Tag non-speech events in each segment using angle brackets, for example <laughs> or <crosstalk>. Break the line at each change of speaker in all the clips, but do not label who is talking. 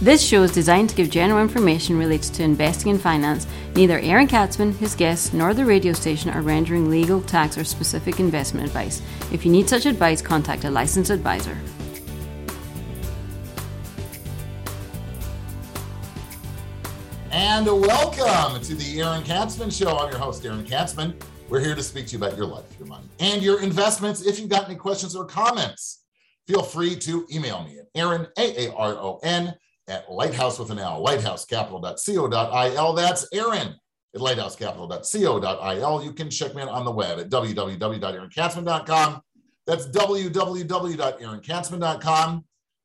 This show is designed to give general information related to investing and finance. Neither Aaron Katzman, his guests, nor the radio station are rendering legal, tax, or specific investment advice. If you need such advice, contact a licensed advisor.
And welcome to the Aaron Katzman Show. I'm your host, Aaron Katzman. We're here to speak to you about your life, your money, and your investments. If you've got any questions or comments, feel free to email me at Aaron, A A R O N, at lighthouse with an L, lighthousecapital.co.il. That's Aaron at lighthousecapital.co.il. You can check me out on the web at www.aaronkatzman.com. That's www.aaronkatzman.com.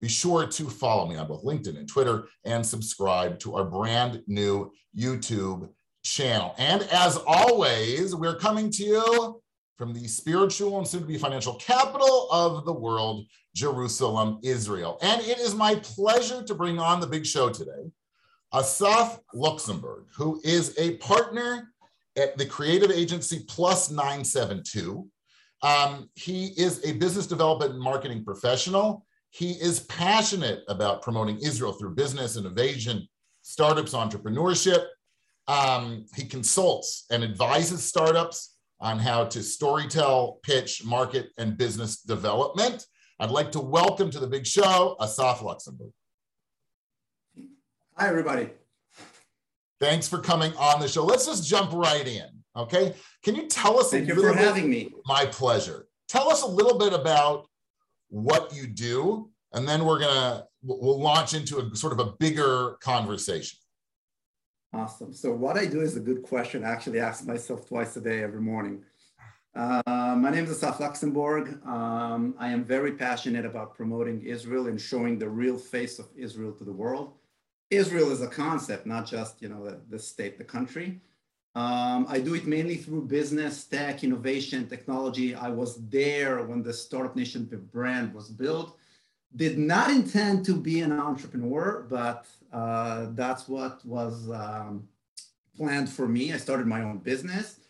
Be sure to follow me on both LinkedIn and Twitter and subscribe to our brand new YouTube channel. And as always, we're coming to you from the spiritual and soon to be financial capital of the world, Jerusalem, Israel. And it is my pleasure to bring on the big show today, Assaf Luxembourg, who is a partner at the creative agency Plus 972. Um, he is a business development and marketing professional. He is passionate about promoting Israel through business, innovation, startups, entrepreneurship. Um, he consults and advises startups on how to storytell, pitch, market, and business development. I'd like to welcome to the big show Assaf Luxembourg.
Hi, everybody.
Thanks for coming on the show. Let's just jump right in. Okay. Can you tell us
Thank you for having me.
My pleasure. Tell us a little bit about what you do, and then we're gonna we'll launch into a sort of a bigger conversation.
Awesome. So what I do is a good question. I actually ask myself twice a day, every morning. Uh, my name is Assaf Luxembourg. Um, I am very passionate about promoting Israel and showing the real face of Israel to the world. Israel is a concept, not just you know the, the state, the country. Um, I do it mainly through business, tech, innovation, technology. I was there when the Startup Nation brand was built. Did not intend to be an entrepreneur, but uh, that's what was um, planned for me. I started my own business.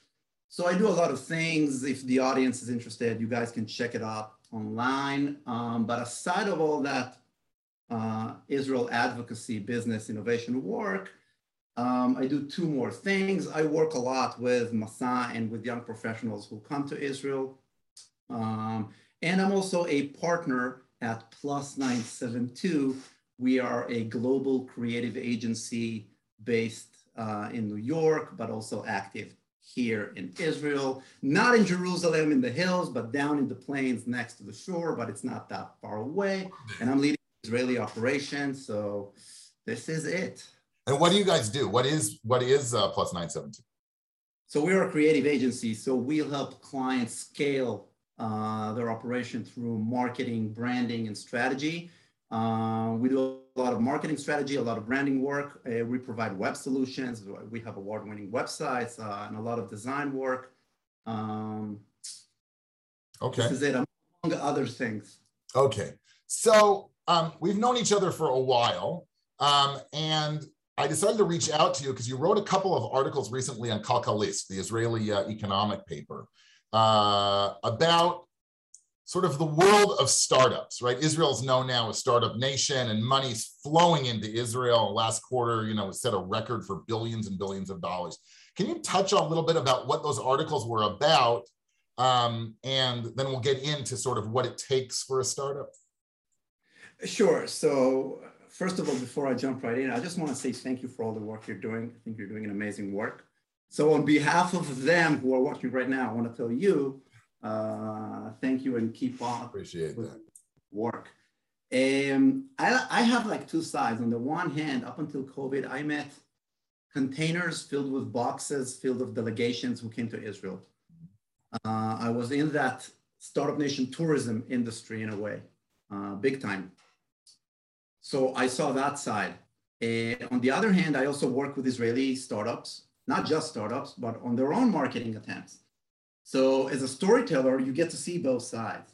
So I do a lot of things. If the audience is interested, you guys can check it out online. Um, but aside of all that uh, Israel advocacy, business, innovation work, um, I do two more things. I work a lot with Masa and with young professionals who come to Israel. Um, and I'm also a partner at Plus 972. We are a global creative agency based uh, in New York, but also active here in Israel, not in Jerusalem in the hills, but down in the plains next to the shore, but it's not that far away. And I'm leading Israeli operations. So this is it.
And what do you guys do? What is what is uh, Plus 972?
So we're a creative agency. So we'll help clients scale uh, their operation through marketing, branding, and strategy. Uh, we do lot of marketing strategy, a lot of branding work. Uh, we provide web solutions. We have award-winning websites uh, and a lot of design work. Um,
okay. This
is it, among other things.
Okay. So um, we've known each other for a while, um, and I decided to reach out to you because you wrote a couple of articles recently on Calcalist, the Israeli uh, economic paper, uh, about sort of the world of startups, right? Israel's known now as startup nation and money's flowing into Israel. Last quarter, you know, set a record for billions and billions of dollars. Can you touch on a little bit about what those articles were about? Um, and then we'll get into sort of what it takes for a startup.
Sure. So first of all, before I jump right in, I just want to say thank you for all the work you're doing. I think you're doing an amazing work. So on behalf of them who are watching right now, I want to tell you uh, thank you and keep on.
Appreciate that.
Work. Um, I, I have like two sides. On the one hand, up until COVID, I met containers filled with boxes filled with delegations who came to Israel. Uh, I was in that startup nation tourism industry in a way, uh, big time. So I saw that side. Uh, on the other hand, I also work with Israeli startups, not just startups, but on their own marketing attempts. So as a storyteller, you get to see both sides.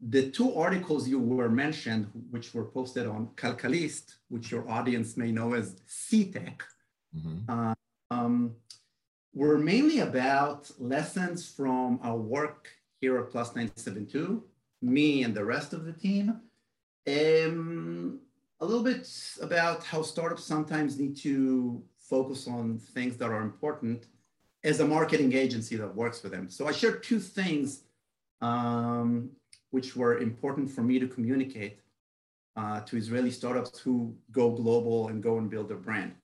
The two articles you were mentioned, which were posted on Calcalist, which your audience may know as CTech, mm-hmm. uh, um, were mainly about lessons from our work here at Plus 972, me and the rest of the team, um, a little bit about how startups sometimes need to focus on things that are important as a marketing agency that works for them. So I shared two things um, which were important for me to communicate uh, to Israeli startups who go global and go and build their brand.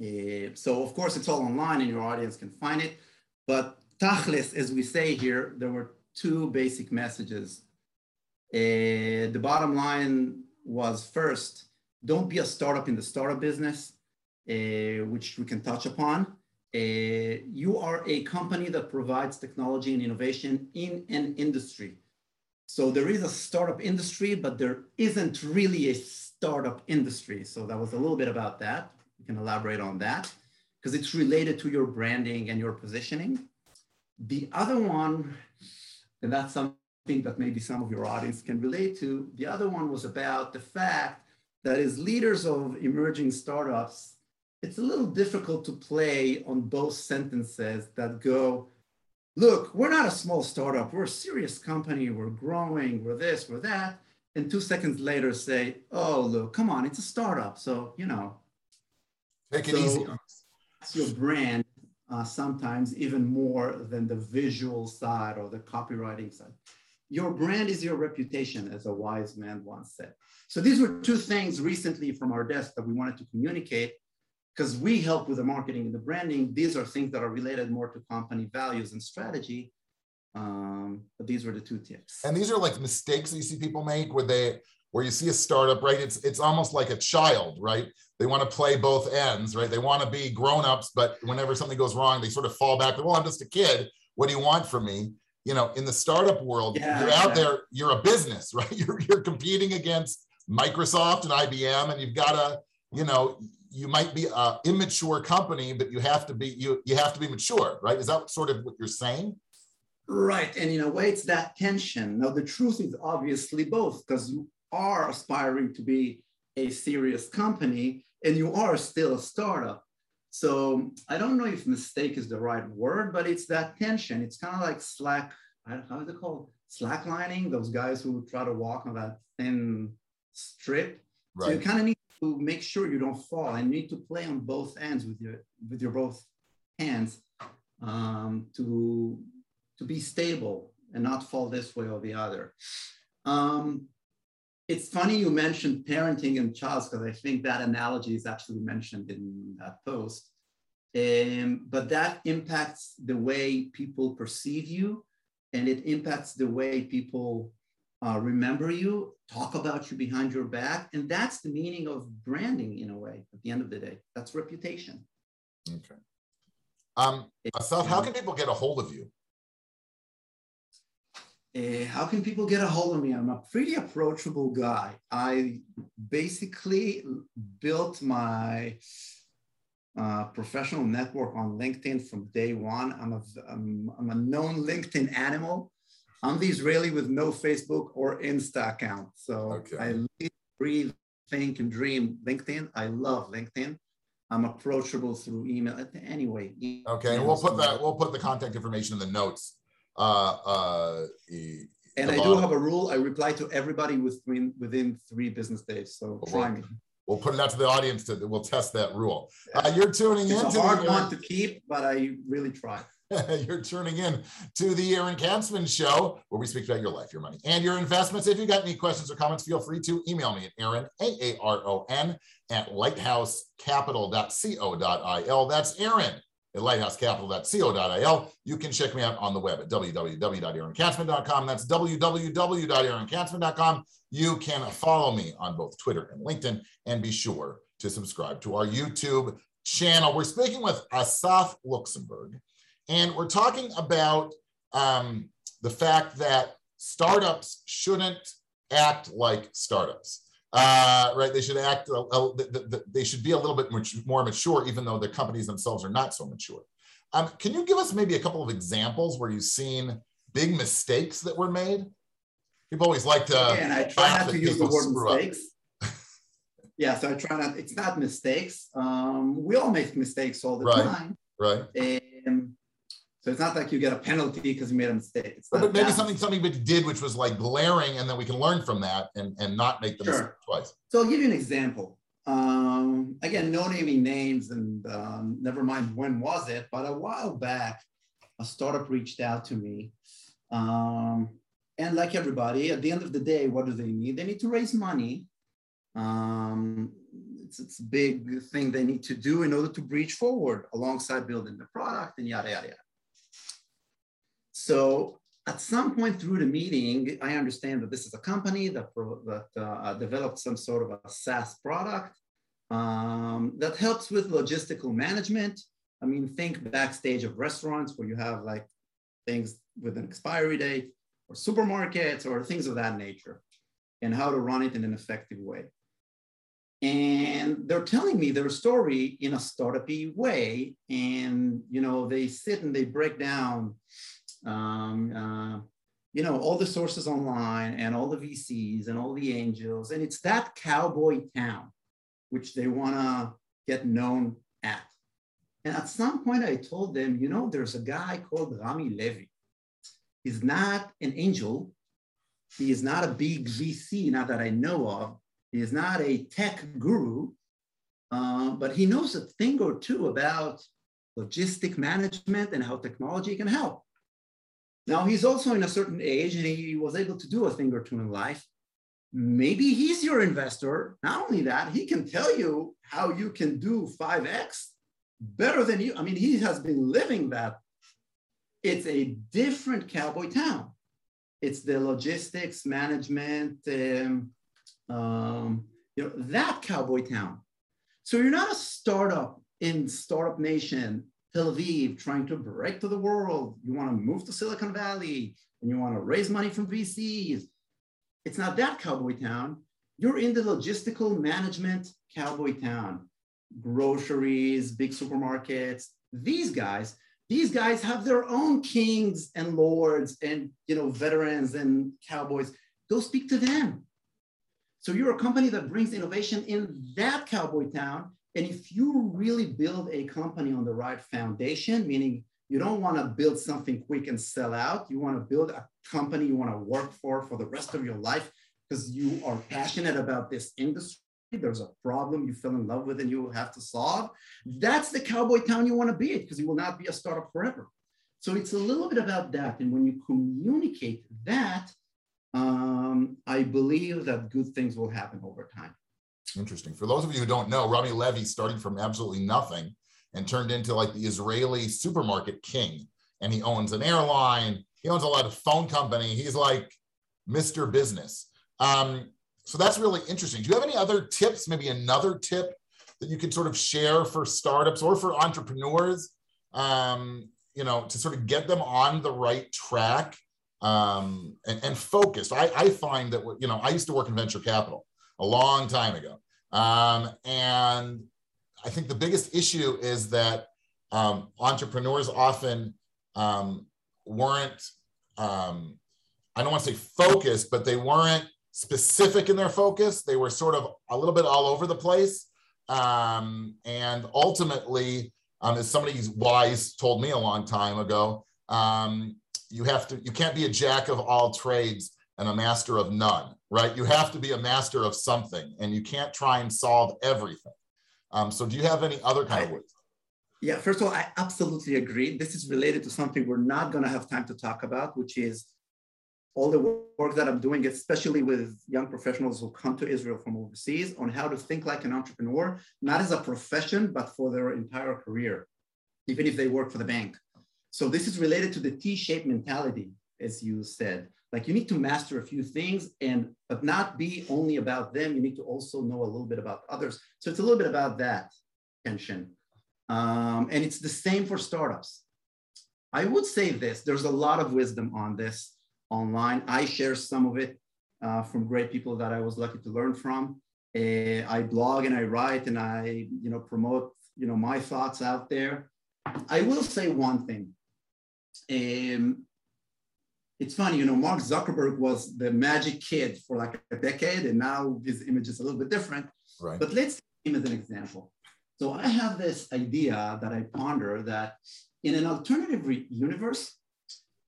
Uh, so of course it's all online and your audience can find it, but tachlis, as we say here, there were two basic messages. Uh, the bottom line was first, don't be a startup in the startup business, uh, which we can touch upon. Uh, you are a company that provides technology and innovation in an industry. So there is a startup industry, but there isn't really a startup industry. So that was a little bit about that. You can elaborate on that because it's related to your branding and your positioning. The other one, and that's something that maybe some of your audience can relate to, the other one was about the fact that as leaders of emerging startups, it's a little difficult to play on both sentences that go, look, we're not a small startup, we're a serious company, we're growing, we're this, we're that. And two seconds later say, oh, look, come on, it's a startup. So, you know.
make it so easy.
It's your brand uh, sometimes even more than the visual side or the copywriting side. Your brand is your reputation, as a wise man once said. So these were two things recently from our desk that we wanted to communicate because we help with the marketing and the branding. These are things that are related more to company values and strategy. Um, but these were the two tips.
And these are like mistakes that you see people make where they where you see a startup, right? It's it's almost like a child, right? They want to play both ends, right? They want to be grown-ups, but whenever something goes wrong, they sort of fall back. Well, I'm just a kid. What do you want from me? You know, in the startup world, yeah, you're out there, you're a business, <laughs> right? You're you're competing against Microsoft and IBM, and you've got to, you know, you might be an immature company, but you have to be you you have to be mature, right? Is that sort of what you're saying?
Right, and in a way, it's that tension. Now, the truth is obviously both, because you are aspiring to be a serious company, and you are still a startup. So I don't know if mistake is the right word, but it's that tension. It's kind of like slack. I don't know how is it called? Slacklining. Those guys who try to walk on that thin strip. Right. So you kind of need to make sure you don't fall and you need to play on both ends with your with your both hands um, to to be stable and not fall this way or the other. Um, it's funny you mentioned parenting and child because I think that analogy is actually mentioned in that post. Um, but that impacts the way people perceive you and it impacts the way people uh, remember you, talk about you behind your back. And that's the meaning of branding in a way at the end of the day. That's reputation.
Okay. Um, Assaf, how can people get a hold of you?
Uh, how can people get a hold of me? I'm a pretty approachable guy. I basically built my uh, professional network on LinkedIn from day one. I'm a, I'm, I'm a known LinkedIn animal. I'm the Israeli with no Facebook or Insta account. So okay. I live, breathe, think, and dream LinkedIn. I love LinkedIn. I'm approachable through email. Anyway.
Okay, and we'll put that. We'll put the contact information in the notes. Uh, uh,
and I do have a rule. I reply to everybody within within three business days. So try me.
We'll put it out to the audience. To we'll test that rule. Uh, you're tuning
it's
in.
It's a hard one to keep, but I really try. <laughs>
You're tuning in to the Aaron Katzman Show, where we speak about your life, your money, and your investments. If you've got any questions or comments, feel free to email me at Aaron, A-A-R-O-N, at lighthousecapital.co.il. That's Aaron at lighthousecapital.co.il. You can check me out on the web at www.aaronkatzman.com. That's www.aaronkatzman.com. You can follow me on both Twitter and LinkedIn, and be sure to subscribe to our YouTube channel. We're speaking with Assaf Luxembourg. And we're talking about um, the fact that startups shouldn't act like startups. Uh, right? They should act. Uh, they should be a little bit more mature, even though the companies themselves are not so mature. Um, can you give us maybe a couple of examples where you've seen big mistakes that were made? People always like to.
Yeah, and I try not to use the word mistakes. <laughs> yeah, so I try not. It's not mistakes. Um, we all make mistakes all the
right,
time.
Right.
And So it's not like you get a penalty because you made a mistake.
but maybe something something we did which was like glaring, and then we can learn from that and, and not make the sure. mistake twice.
So I'll give you an example. Um, again, no naming names, and um, never mind when was it, but a while back, a startup reached out to me. Um, and like everybody, at the end of the day, what do they need? They need to raise money. Um, it's, it's a big thing they need to do in order to breach forward alongside building the product and yada, yada, yada. So at some point through the meeting, I understand that this is a company that, that uh, developed some sort of a SaaS product um, that helps with logistical management. I mean, think backstage of restaurants where you have like things with an expiry date or supermarkets or things of that nature and how to run it in an effective way. And they're telling me their story in a startup-y way. And, you know, they sit and they break down, um, uh, you know, all the sources online and all the VCs and all the angels. And it's that cowboy town, which they want to get known at. And at some point I told them, you know, there's a guy called Rami Levy. He's not an angel. He is not a big VC, not that I know of. He is not a tech guru, uh, but he knows a thing or two about logistic management and how technology can help. Now, he's also in a certain age and he was able to do a thing or two in life. Maybe he's your investor. Not only that, he can tell you how you can do 5X better than you. I mean, he has been living that. It's a different cowboy town. It's the logistics management, um, um, you know, that cowboy town. So you're not a startup in startup nation, Tel Aviv, trying to break to the world. You want to move to Silicon Valley and you want to raise money from VCs. It's not that cowboy town. You're in the logistical management cowboy town. Groceries, big supermarkets. These guys, these guys have their own kings and lords and you know veterans and cowboys. Go speak to them. So you're a company that brings innovation in that cowboy town. And if you really build a company on the right foundation, meaning you don't want to build something quick and sell out, you want to build a company you want to work for for the rest of your life because you are passionate about this industry. There's a problem you fell in love with and you have to solve. That's the cowboy town you want to be because you will not be a startup forever. So it's a little bit about that. And when you communicate that, um, I believe that good things will happen over time.
Interesting. For those of you who don't know, Rami Levy started from absolutely nothing and turned into like the Israeli supermarket king. And he owns an airline. He owns a lot of phone company. He's like Mr. Business. Um, so that's really interesting. Do you have any other tips? Maybe another tip that you could sort of share for startups or for entrepreneurs? Um, you know, to sort of get them on the right track um, and, and focused. I, I find that, you know, I used to work in venture capital a long time ago. Um, and I think the biggest issue is that um, entrepreneurs often um, weren't, um, I don't want to say focused, but they weren't specific in their focus. They were sort of a little bit all over the place. Um, and ultimately, um, as somebody wise told me a long time ago, you have to you can't be a jack of all trades and a master of none right? You have to be a master of something and you can't try and solve everything. Um, so do you have any other kind of ways
yeah first of all i absolutely agree. This is related to something we're not going to have time to talk about which is all the work that i'm doing especially with young professionals who come to israel from overseas on how to think like an entrepreneur not as a profession but for their entire career even if they work for the bank. So this is related to the T-shaped mentality, as you said. Like you need to master a few things and but not be only about them. You need to also know a little bit about others. So it's a little bit about that tension. Um, and it's the same for startups. I would say this, there's a lot of wisdom on this online. I share some of it uh, from great people that I was lucky to learn from. Uh, I blog and I write and I, you know, promote, you know, my thoughts out there. I will say one thing. Um, it's funny, you know, Mark Zuckerberg was the magic kid for like a decade, and now his image is a little bit different.
Right.
But let's take him as an example. So I have this idea that I ponder that in an alternative universe,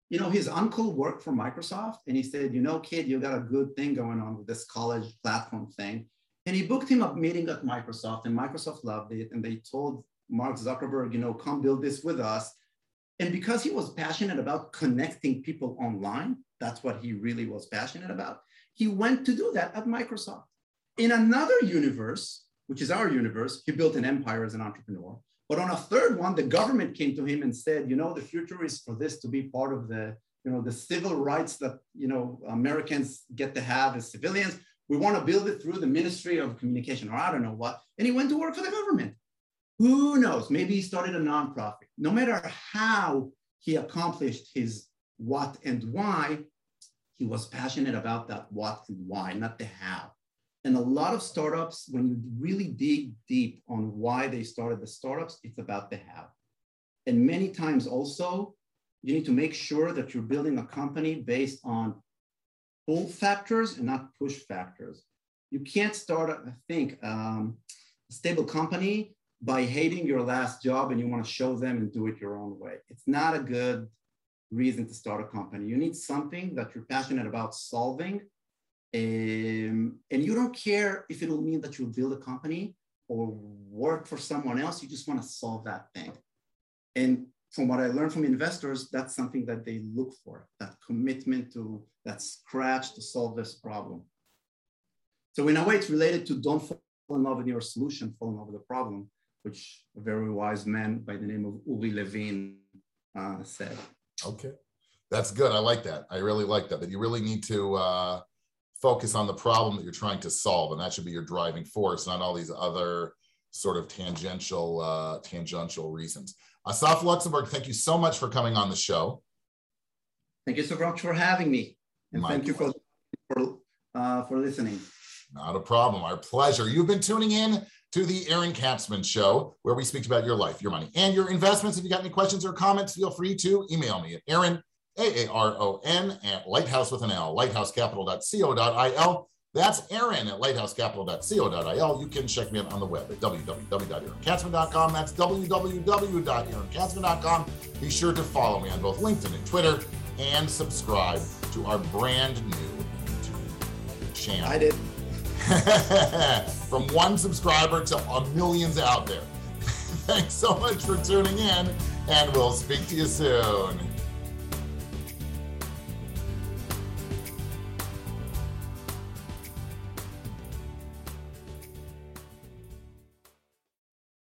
you know, his uncle worked for Microsoft and he said, you know, kid, you got a good thing going on with this college platform thing. And he booked him a meeting at Microsoft and Microsoft loved it. And they told Mark Zuckerberg, you know, come build this with us. And because he was passionate about connecting people online, that's what he really was passionate about. He went to do that at Microsoft. In another universe, which is our universe, he built an empire as an entrepreneur. But on a third one, the government came to him and said, you know, the future is for this to be part of the, you know, the civil rights that, you know, Americans get to have as civilians. We want to build it through the Ministry of Communication, or I don't know what. And he went to work for the government. Who knows? Maybe he started a nonprofit. No matter how he accomplished his what and why, he was passionate about that what and why, not the how. And a lot of startups, when you really dig deep on why they started the startups, it's about the how. And many times also, you need to make sure that you're building a company based on pull factors and not push factors. You can't start, I think, um, a stable company by hating your last job and you want to show them and do it your own way. It's not a good reason to start a company. You need something that you're passionate about solving um, and you don't care if it'll mean that you'll build a company or work for someone else. You just want to solve that thing. And from what I learned from investors, that's something that they look for that commitment to that scratch to solve this problem. So, in a way, it's related to don't fall in love with your solution, fall in love with the problem, which a very wise man by the name of Uri Levine uh, said.
Okay. That's good. I like that. I really like that. That you really need to uh, focus on the problem that you're trying to solve, and that should be your driving force, not all these other sort of tangential uh, tangential reasons. Assaf Luxembourg, thank you so much for coming on the show.
Thank you so much for having me, and My thank pleasure. you for for, uh, for listening.
Not a problem. Our pleasure. You've been tuning in to the Aaron Katzman Show, where we speak about your life, your money, and your investments. If you got any questions or comments, feel free to email me at Aaron a-A-R-O-N at lighthouse with an L, lighthousecapital.co.il. That's Aaron at lighthousecapital.co.il. You can check me out on the web at www.aaronkatzman.com. That's www.aaronkatzman.com. Be sure to follow me on both LinkedIn and Twitter and subscribe to our brand new YouTube channel.
I did. <laughs>
From one subscriber to millions out there. <laughs> Thanks so much for tuning in, and we'll speak to you soon.